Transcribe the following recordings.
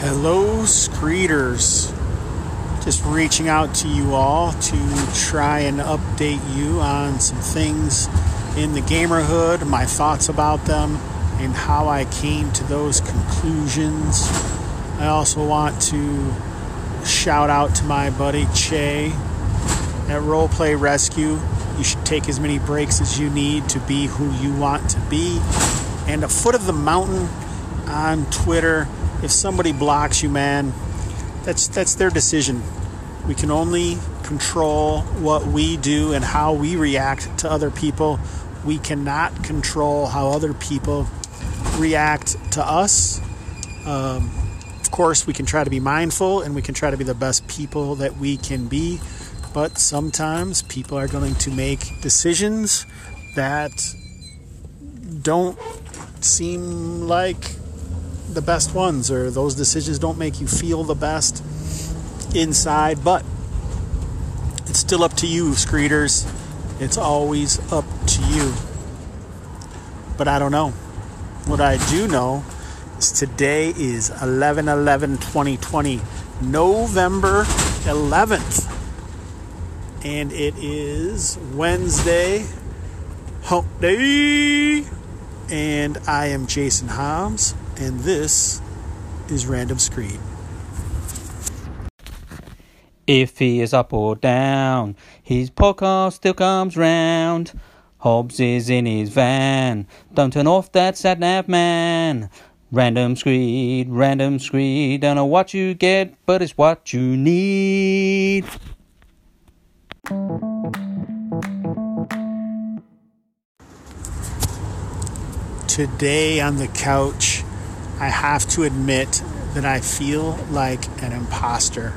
Hello, Screeters. Just reaching out to you all to try and update you on some things in the gamerhood, my thoughts about them, and how I came to those conclusions. I also want to shout out to my buddy Che at Roleplay Rescue. You should take as many breaks as you need to be who you want to be. And a foot of the mountain on Twitter. If somebody blocks you, man, that's that's their decision. We can only control what we do and how we react to other people. We cannot control how other people react to us. Um, of course, we can try to be mindful and we can try to be the best people that we can be, but sometimes people are going to make decisions that don't seem like the best ones, or those decisions don't make you feel the best inside, but it's still up to you, Screeters. It's always up to you. But I don't know. What I do know is today is 11 11 2020, November 11th. And it is Wednesday, hump day. And I am Jason Hobbs, and this is Random Screed. If he is up or down, his podcast still comes round. Hobbs is in his van. Don't turn off that sat nav man. Random screed, random screed. Don't know what you get, but it's what you need. Today on the couch, I have to admit that I feel like an imposter.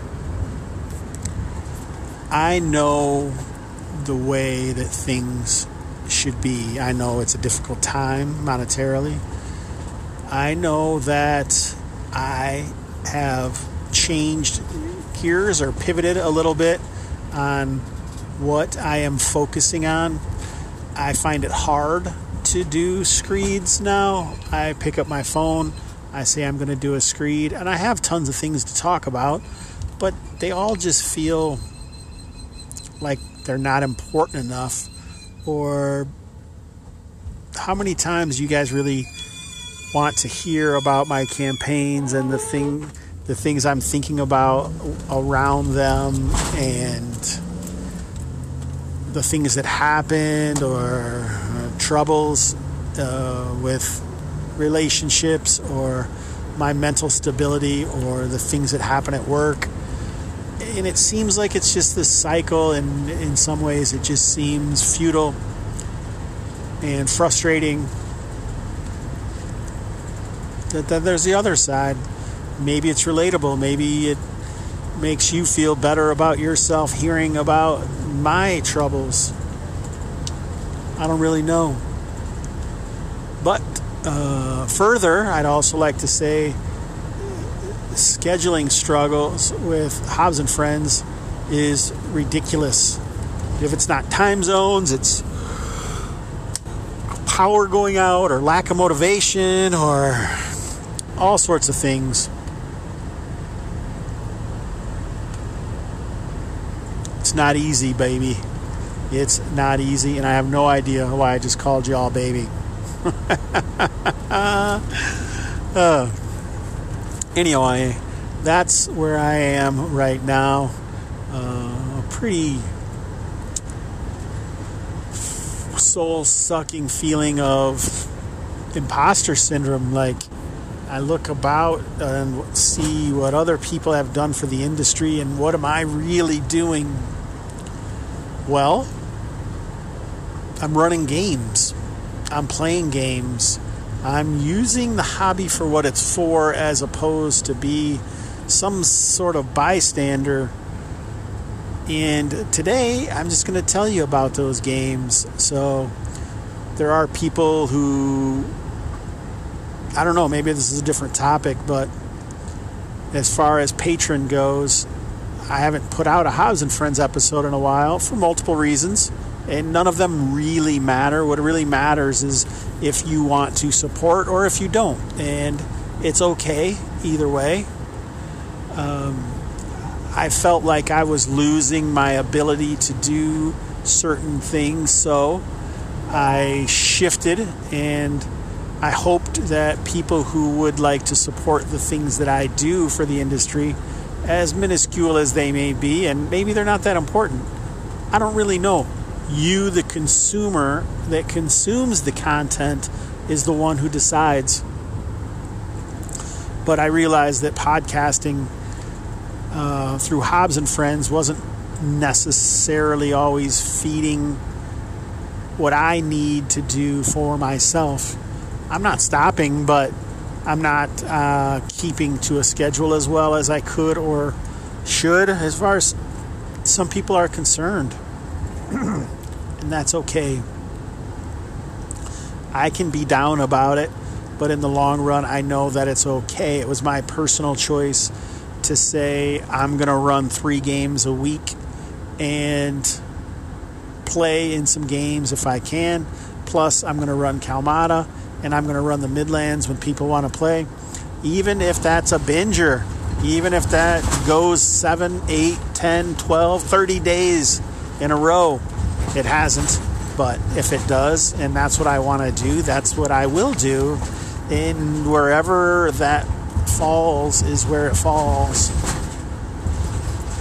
I know the way that things should be. I know it's a difficult time monetarily. I know that I have changed gears or pivoted a little bit on what I am focusing on. I find it hard to do screeds now. I pick up my phone, I say I'm going to do a screed, and I have tons of things to talk about, but they all just feel like they're not important enough or how many times you guys really want to hear about my campaigns and the thing the things I'm thinking about around them and the things that happened or uh, troubles uh, with relationships or my mental stability or the things that happen at work. And it seems like it's just this cycle and in some ways it just seems futile and frustrating. That, that there's the other side. Maybe it's relatable. Maybe it makes you feel better about yourself hearing about my troubles. I don't really know uh, further i'd also like to say scheduling struggles with Hobbs and Friends is ridiculous. If it's not time zones, it's power going out or lack of motivation or all sorts of things. It's not easy, baby. It's not easy, and I have no idea why I just called you all baby. Uh, anyway, that's where I am right now. Uh, a pretty soul sucking feeling of imposter syndrome. Like, I look about and see what other people have done for the industry and what am I really doing? Well, I'm running games, I'm playing games. I'm using the hobby for what it's for as opposed to be some sort of bystander. And today I'm just going to tell you about those games. So there are people who, I don't know, maybe this is a different topic, but as far as Patreon goes, I haven't put out a Hobbs and Friends episode in a while for multiple reasons and none of them really matter. What really matters is if you want to support or if you don't, and it's okay either way. Um, I felt like I was losing my ability to do certain things, so I shifted and I hoped that people who would like to support the things that I do for the industry, as minuscule as they may be, and maybe they're not that important, I don't really know. You, the consumer that consumes the content, is the one who decides. But I realized that podcasting uh, through Hobbs and Friends wasn't necessarily always feeding what I need to do for myself. I'm not stopping, but I'm not uh, keeping to a schedule as well as I could or should, as far as some people are concerned. and that's okay. I can be down about it, but in the long run, I know that it's okay. It was my personal choice to say I'm going to run three games a week and play in some games if I can. Plus, I'm going to run Kalmata and I'm going to run the Midlands when people want to play. Even if that's a binger, even if that goes 7, 8, 10, 12, 30 days in a row, it hasn't. But if it does, and that's what I want to do, that's what I will do. And wherever that falls is where it falls.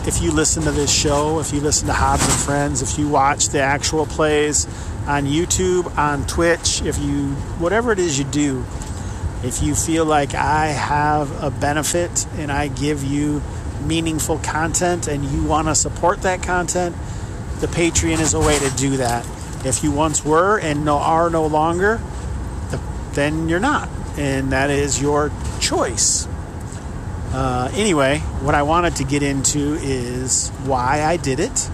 If you listen to this show, if you listen to Hobbs and Friends, if you watch the actual plays on YouTube, on Twitch, if you, whatever it is you do, if you feel like I have a benefit and I give you meaningful content and you want to support that content, the Patreon is a way to do that. If you once were and no, are no longer, then you're not. And that is your choice. Uh, anyway, what I wanted to get into is why I did it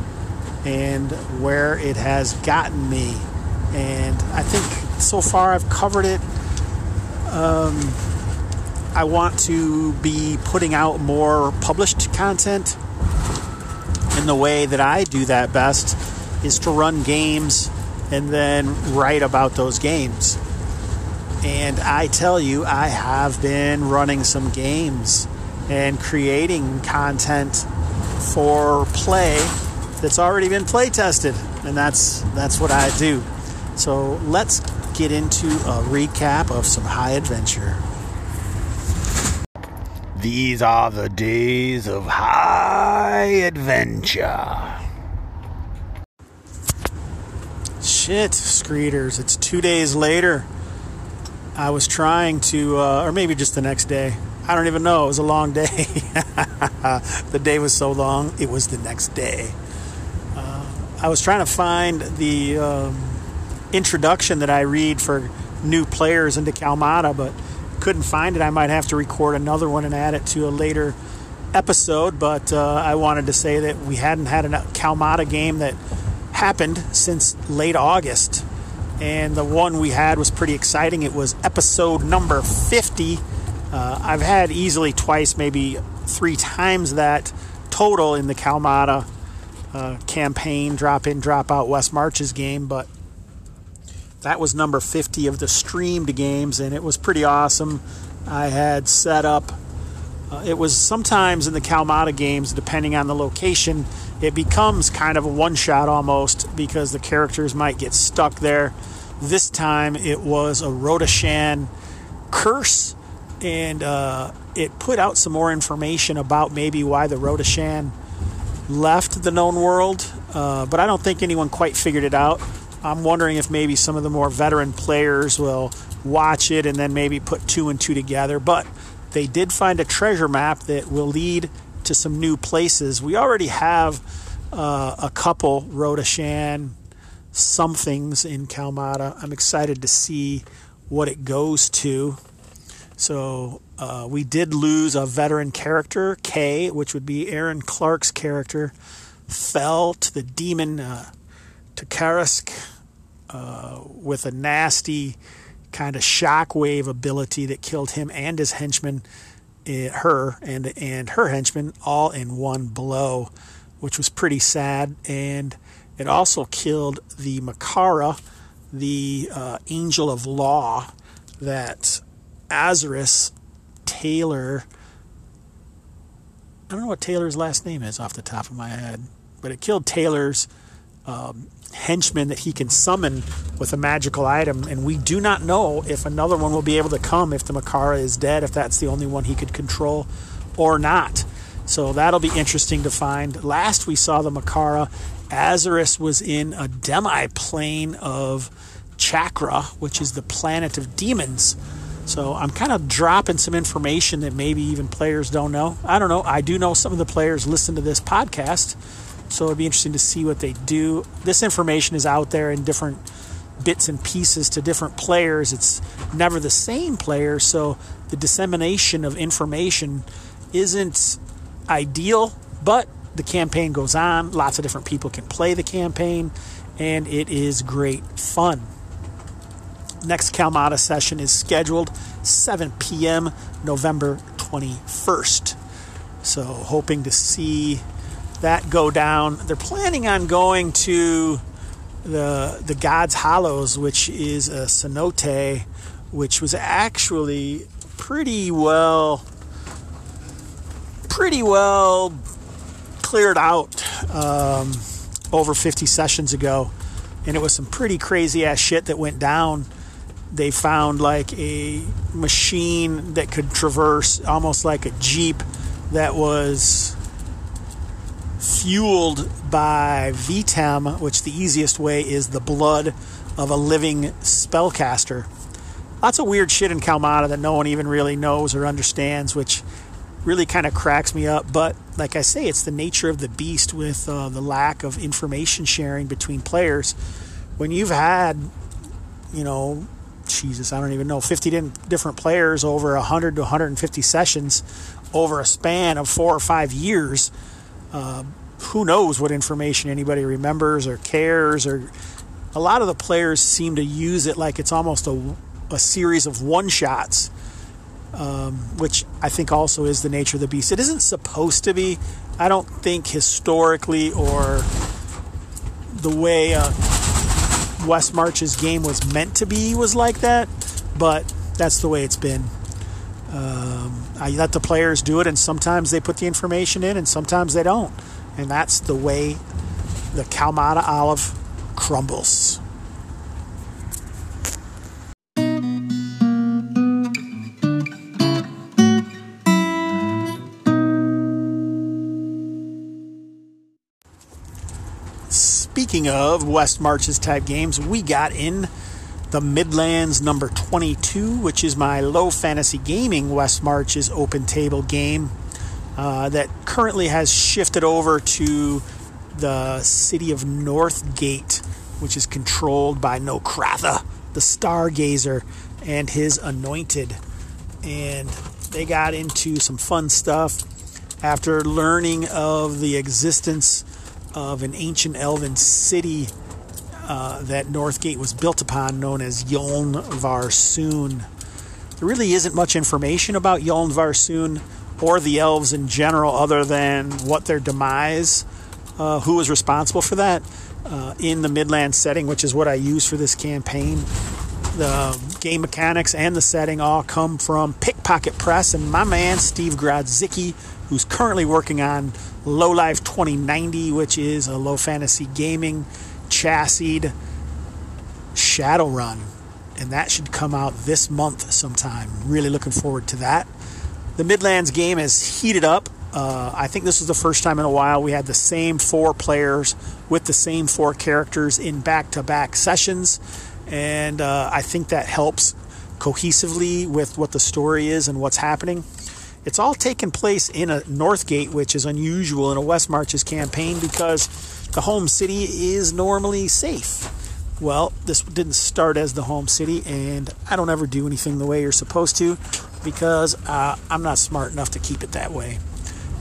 and where it has gotten me. And I think so far I've covered it. Um, I want to be putting out more published content. And the way that I do that best is to run games and then write about those games. And I tell you, I have been running some games and creating content for play that's already been play tested. And that's that's what I do. So let's get into a recap of some high adventure. These are the days of high adventure. Shit, Screeters, it's two days later. I was trying to, uh, or maybe just the next day. I don't even know. It was a long day. the day was so long, it was the next day. Uh, I was trying to find the um, introduction that I read for new players into Kalmata, but couldn't find it. I might have to record another one and add it to a later episode. But uh, I wanted to say that we hadn't had a Kalmata game that happened since late August and the one we had was pretty exciting. It was episode number 50. Uh, I've had easily twice, maybe three times that total in the Kalmata uh, campaign, drop in, drop out West Marches game, but that was number 50 of the streamed games, and it was pretty awesome. I had set up, uh, it was sometimes in the Kalmata games, depending on the location, it becomes kind of a one shot almost because the characters might get stuck there. This time it was a Rodashan curse, and uh, it put out some more information about maybe why the Rodashan left the known world, uh, but I don't think anyone quite figured it out. I'm wondering if maybe some of the more veteran players will watch it and then maybe put two and two together. But they did find a treasure map that will lead to some new places. We already have uh, a couple Rodashan somethings in Kalmata. I'm excited to see what it goes to. So uh, we did lose a veteran character, K, which would be Aaron Clark's character, fell to the demon uh, Takarisk uh, with a nasty kind of shockwave ability that killed him and his henchman, uh, her and and her henchman, all in one blow, which was pretty sad. And it also killed the Makara, the uh, angel of law that Azarus Taylor I don't know what Taylor's last name is off the top of my head, but it killed Taylor's um, henchman that he can summon with a magical item, and we do not know if another one will be able to come if the Makara is dead, if that's the only one he could control or not. So that'll be interesting to find. Last we saw the Makara, Azarus was in a demi plane of Chakra, which is the planet of demons. So I'm kind of dropping some information that maybe even players don't know. I don't know. I do know some of the players listen to this podcast, so it'd be interesting to see what they do. This information is out there in different bits and pieces to different players. It's never the same player, so the dissemination of information isn't ideal, but the campaign goes on. Lots of different people can play the campaign, and it is great fun. Next Kalmata session is scheduled 7 p.m. November 21st. So, hoping to see that go down. They're planning on going to the the God's Hollows, which is a cenote, which was actually pretty well pretty well cleared out um, over 50 sessions ago, and it was some pretty crazy ass shit that went down. They found like a machine that could traverse almost like a jeep that was fueled by VTEM, which the easiest way is the blood of a living spellcaster. Lots of weird shit in Kalmata that no one even really knows or understands, which really kind of cracks me up. But like I say, it's the nature of the beast with uh, the lack of information sharing between players. When you've had, you know, Jesus, I don't even know, 50 different players over 100 to 150 sessions over a span of four or five years, uh, who knows what information anybody remembers or cares or a lot of the players seem to use it like it's almost a, a series of one shots um, which I think also is the nature of the beast. It isn't supposed to be. I don't think historically or the way uh, West Marches game was meant to be was like that, but that's the way it's been. Um, I let the players do it, and sometimes they put the information in, and sometimes they don't. And that's the way the Kalmata olive crumbles. speaking of West Marches type games, we got in the Midlands number 22, which is my low fantasy gaming West Marches open table game uh, that currently has shifted over to the city of Northgate, which is controlled by Nokratha, the stargazer, and his anointed. And they got into some fun stuff after learning of the existence of an ancient elven city uh, that Northgate was built upon, known as Yoln Varsoon. There really isn't much information about Yoln Varsoon or the elves in general, other than what their demise, uh, who was responsible for that uh, in the Midland setting, which is what I use for this campaign. The game mechanics and the setting all come from Pickpocket Press and my man Steve Grodzicki, who's currently working on Low Life 2090, which is a low fantasy gaming chassis Shadowrun. And that should come out this month sometime. Really looking forward to that. The Midlands game has heated up. Uh, I think this was the first time in a while we had the same four players with the same four characters in back to back sessions. And uh, I think that helps cohesively with what the story is and what's happening. It's all taken place in a Northgate, which is unusual in a West Marches campaign because the home city is normally safe. Well, this didn't start as the home city, and I don't ever do anything the way you're supposed to because uh, I'm not smart enough to keep it that way.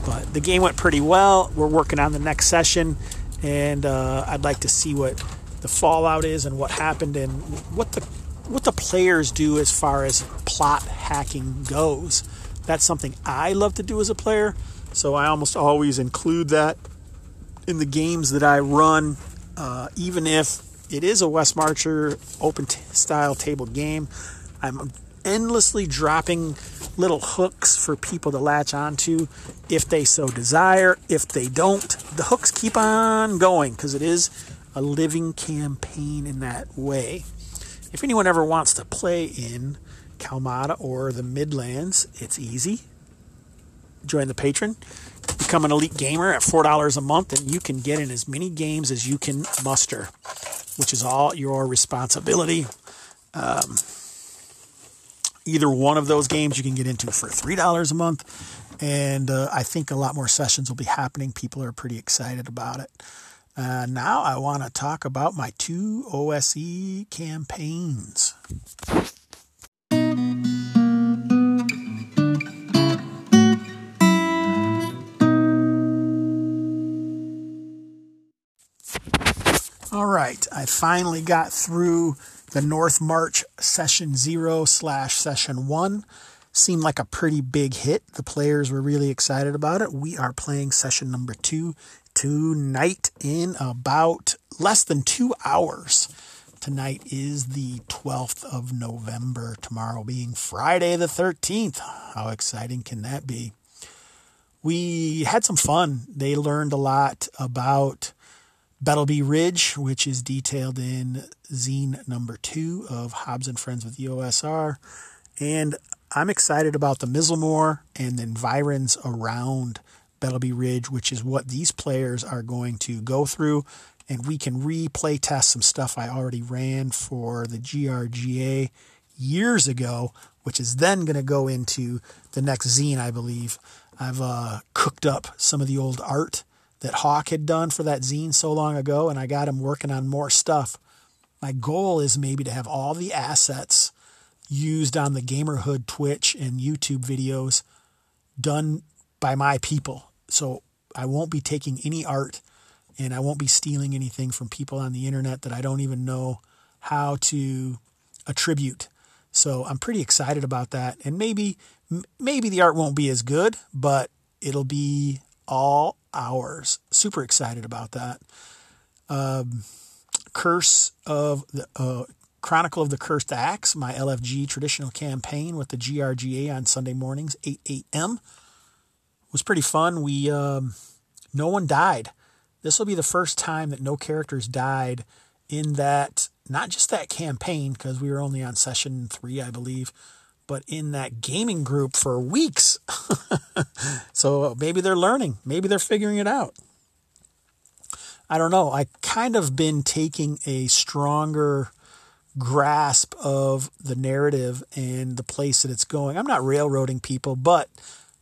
But the game went pretty well. We're working on the next session, and uh, I'd like to see what the fallout is and what happened and what the what the players do as far as plot hacking goes that's something I love to do as a player. So I almost always include that in the games that I run, uh, even if it is a West Marcher open t- style table game. I'm endlessly dropping little hooks for people to latch onto if they so desire. If they don't, the hooks keep on going because it is a living campaign in that way. If anyone ever wants to play in Kalmata or the Midlands, it's easy. Join the Patreon, become an elite gamer at $4 a month, and you can get in as many games as you can muster, which is all your responsibility. Um, either one of those games you can get into for $3 a month. And uh, I think a lot more sessions will be happening. People are pretty excited about it. Uh, now I want to talk about my two OSE campaigns. All right, I finally got through the North March Session 0 slash Session 1. Seemed like a pretty big hit. The players were really excited about it. We are playing Session number 2 tonight in about less than two hours. Tonight is the 12th of November, tomorrow being Friday the 13th. How exciting can that be? We had some fun. They learned a lot about Battleby Ridge, which is detailed in zine number two of Hobbs and Friends with the OSR. And I'm excited about the Mizzlemore and the environs around Battleby Ridge, which is what these players are going to go through. And we can replay test some stuff I already ran for the GRGA years ago, which is then going to go into the next zine, I believe. I've uh, cooked up some of the old art that Hawk had done for that zine so long ago, and I got him working on more stuff. My goal is maybe to have all the assets used on the Gamerhood Twitch and YouTube videos done by my people. So I won't be taking any art and I won't be stealing anything from people on the internet that I don't even know how to attribute. So I'm pretty excited about that. And maybe maybe the art won't be as good, but it'll be all hours. Super excited about that. Um, Curse of the uh, Chronicle of the Cursed Axe, my LFG traditional campaign with the GRGA on Sunday mornings, 8 a.m. was pretty fun. We um, no one died. This will be the first time that no characters died in that not just that campaign because we were only on session three, I believe, but in that gaming group for weeks. so maybe they're learning, maybe they're figuring it out. I don't know. I kind of been taking a stronger grasp of the narrative and the place that it's going. I'm not railroading people, but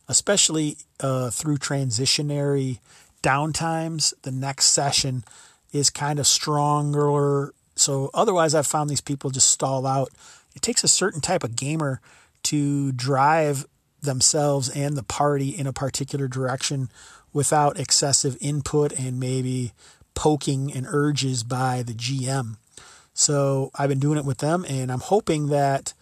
especially uh, through transitionary downtimes, the next session is kind of stronger. So otherwise, I've found these people just stall out it takes a certain type of gamer to drive themselves and the party in a particular direction without excessive input and maybe poking and urges by the GM. So I've been doing it with them, and I'm hoping that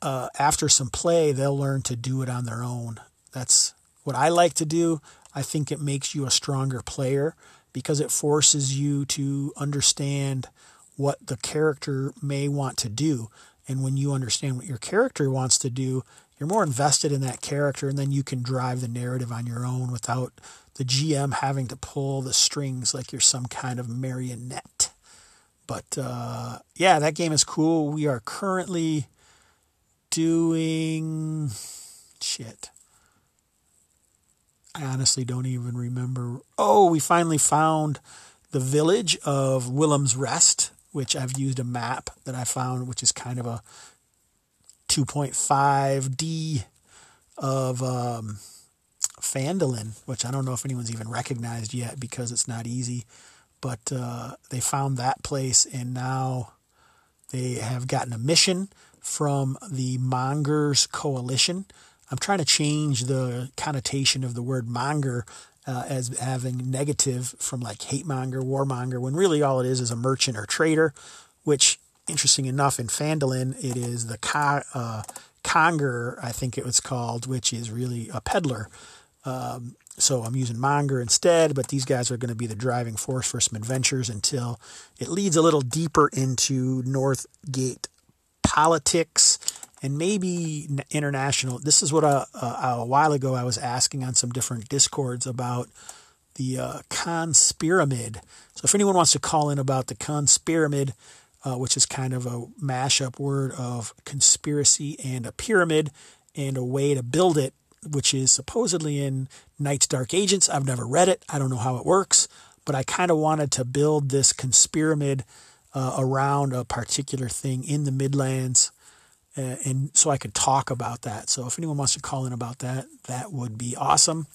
uh, after some play, they'll learn to do it on their own. That's what I like to do. I think it makes you a stronger player because it forces you to understand what the character may want to do. And when you understand what your character wants to do, you're more invested in that character, and then you can drive the narrative on your own without the GM having to pull the strings like you're some kind of marionette. But uh, yeah, that game is cool. We are currently doing shit. I honestly don't even remember. Oh, we finally found the village of Willem's Rest which I've used a map that I found, which is kind of a 2.5D of um, Phandalin, which I don't know if anyone's even recognized yet because it's not easy. But uh, they found that place, and now they have gotten a mission from the Mongers Coalition. I'm trying to change the connotation of the word monger uh, as having negative from like hate monger, warmonger, when really all it is is a merchant or trader, which, interesting enough, in Phandalin, it is the uh, conger, I think it was called, which is really a peddler. Um, so I'm using monger instead, but these guys are going to be the driving force for some adventures until it leads a little deeper into Northgate politics and maybe international. This is what a, a, a, while ago I was asking on some different discords about the uh, conspiramid. So if anyone wants to call in about the conspiramid, uh, which is kind of a mashup word of conspiracy and a pyramid and a way to build it, which is supposedly in Night's Dark Agents. I've never read it. I don't know how it works, but I kind of wanted to build this conspiramid uh, around a particular thing in the Midlands. Uh, and so I could talk about that. So if anyone wants to call in about that, that would be awesome.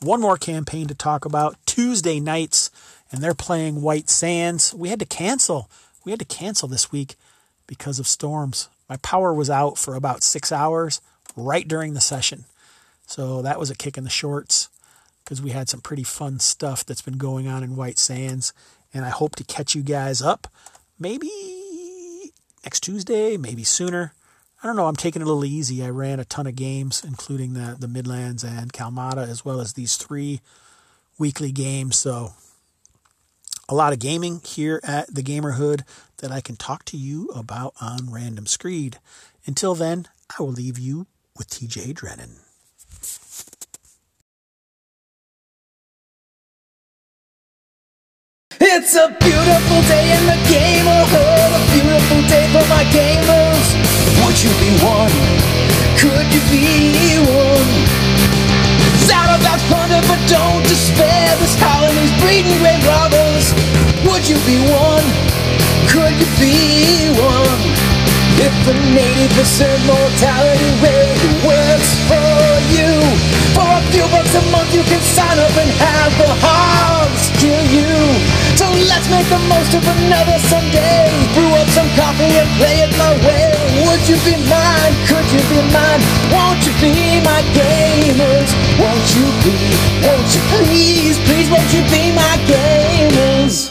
One more campaign to talk about Tuesday nights, and they're playing White Sands. We had to cancel we had to cancel this week because of storms. My power was out for about six hours right during the session. So that was a kick in the shorts because we had some pretty fun stuff that's been going on in White Sands. And I hope to catch you guys up maybe next Tuesday, maybe sooner. I don't know. I'm taking it a little easy. I ran a ton of games, including the, the Midlands and Kalmata, as well as these three weekly games. So a lot of gaming here at the Gamerhood that I can talk to you about on Random Screed. Until then, I will leave you with TJ Drennan. It's a beautiful day in the Gamerhood, a beautiful day for my gamers. Despair. This colony's breeding great robbers. Would you be one? Could you be one? If the 80% mortality rate works for you, for a few bucks a month you can sign up and have the hogs kill you. Let's make the most of another Sunday Brew up some coffee and play it my way Would you be mine? Could you be mine? Won't you be my gamers? Won't you be? Won't you please? Please won't you be my gamers?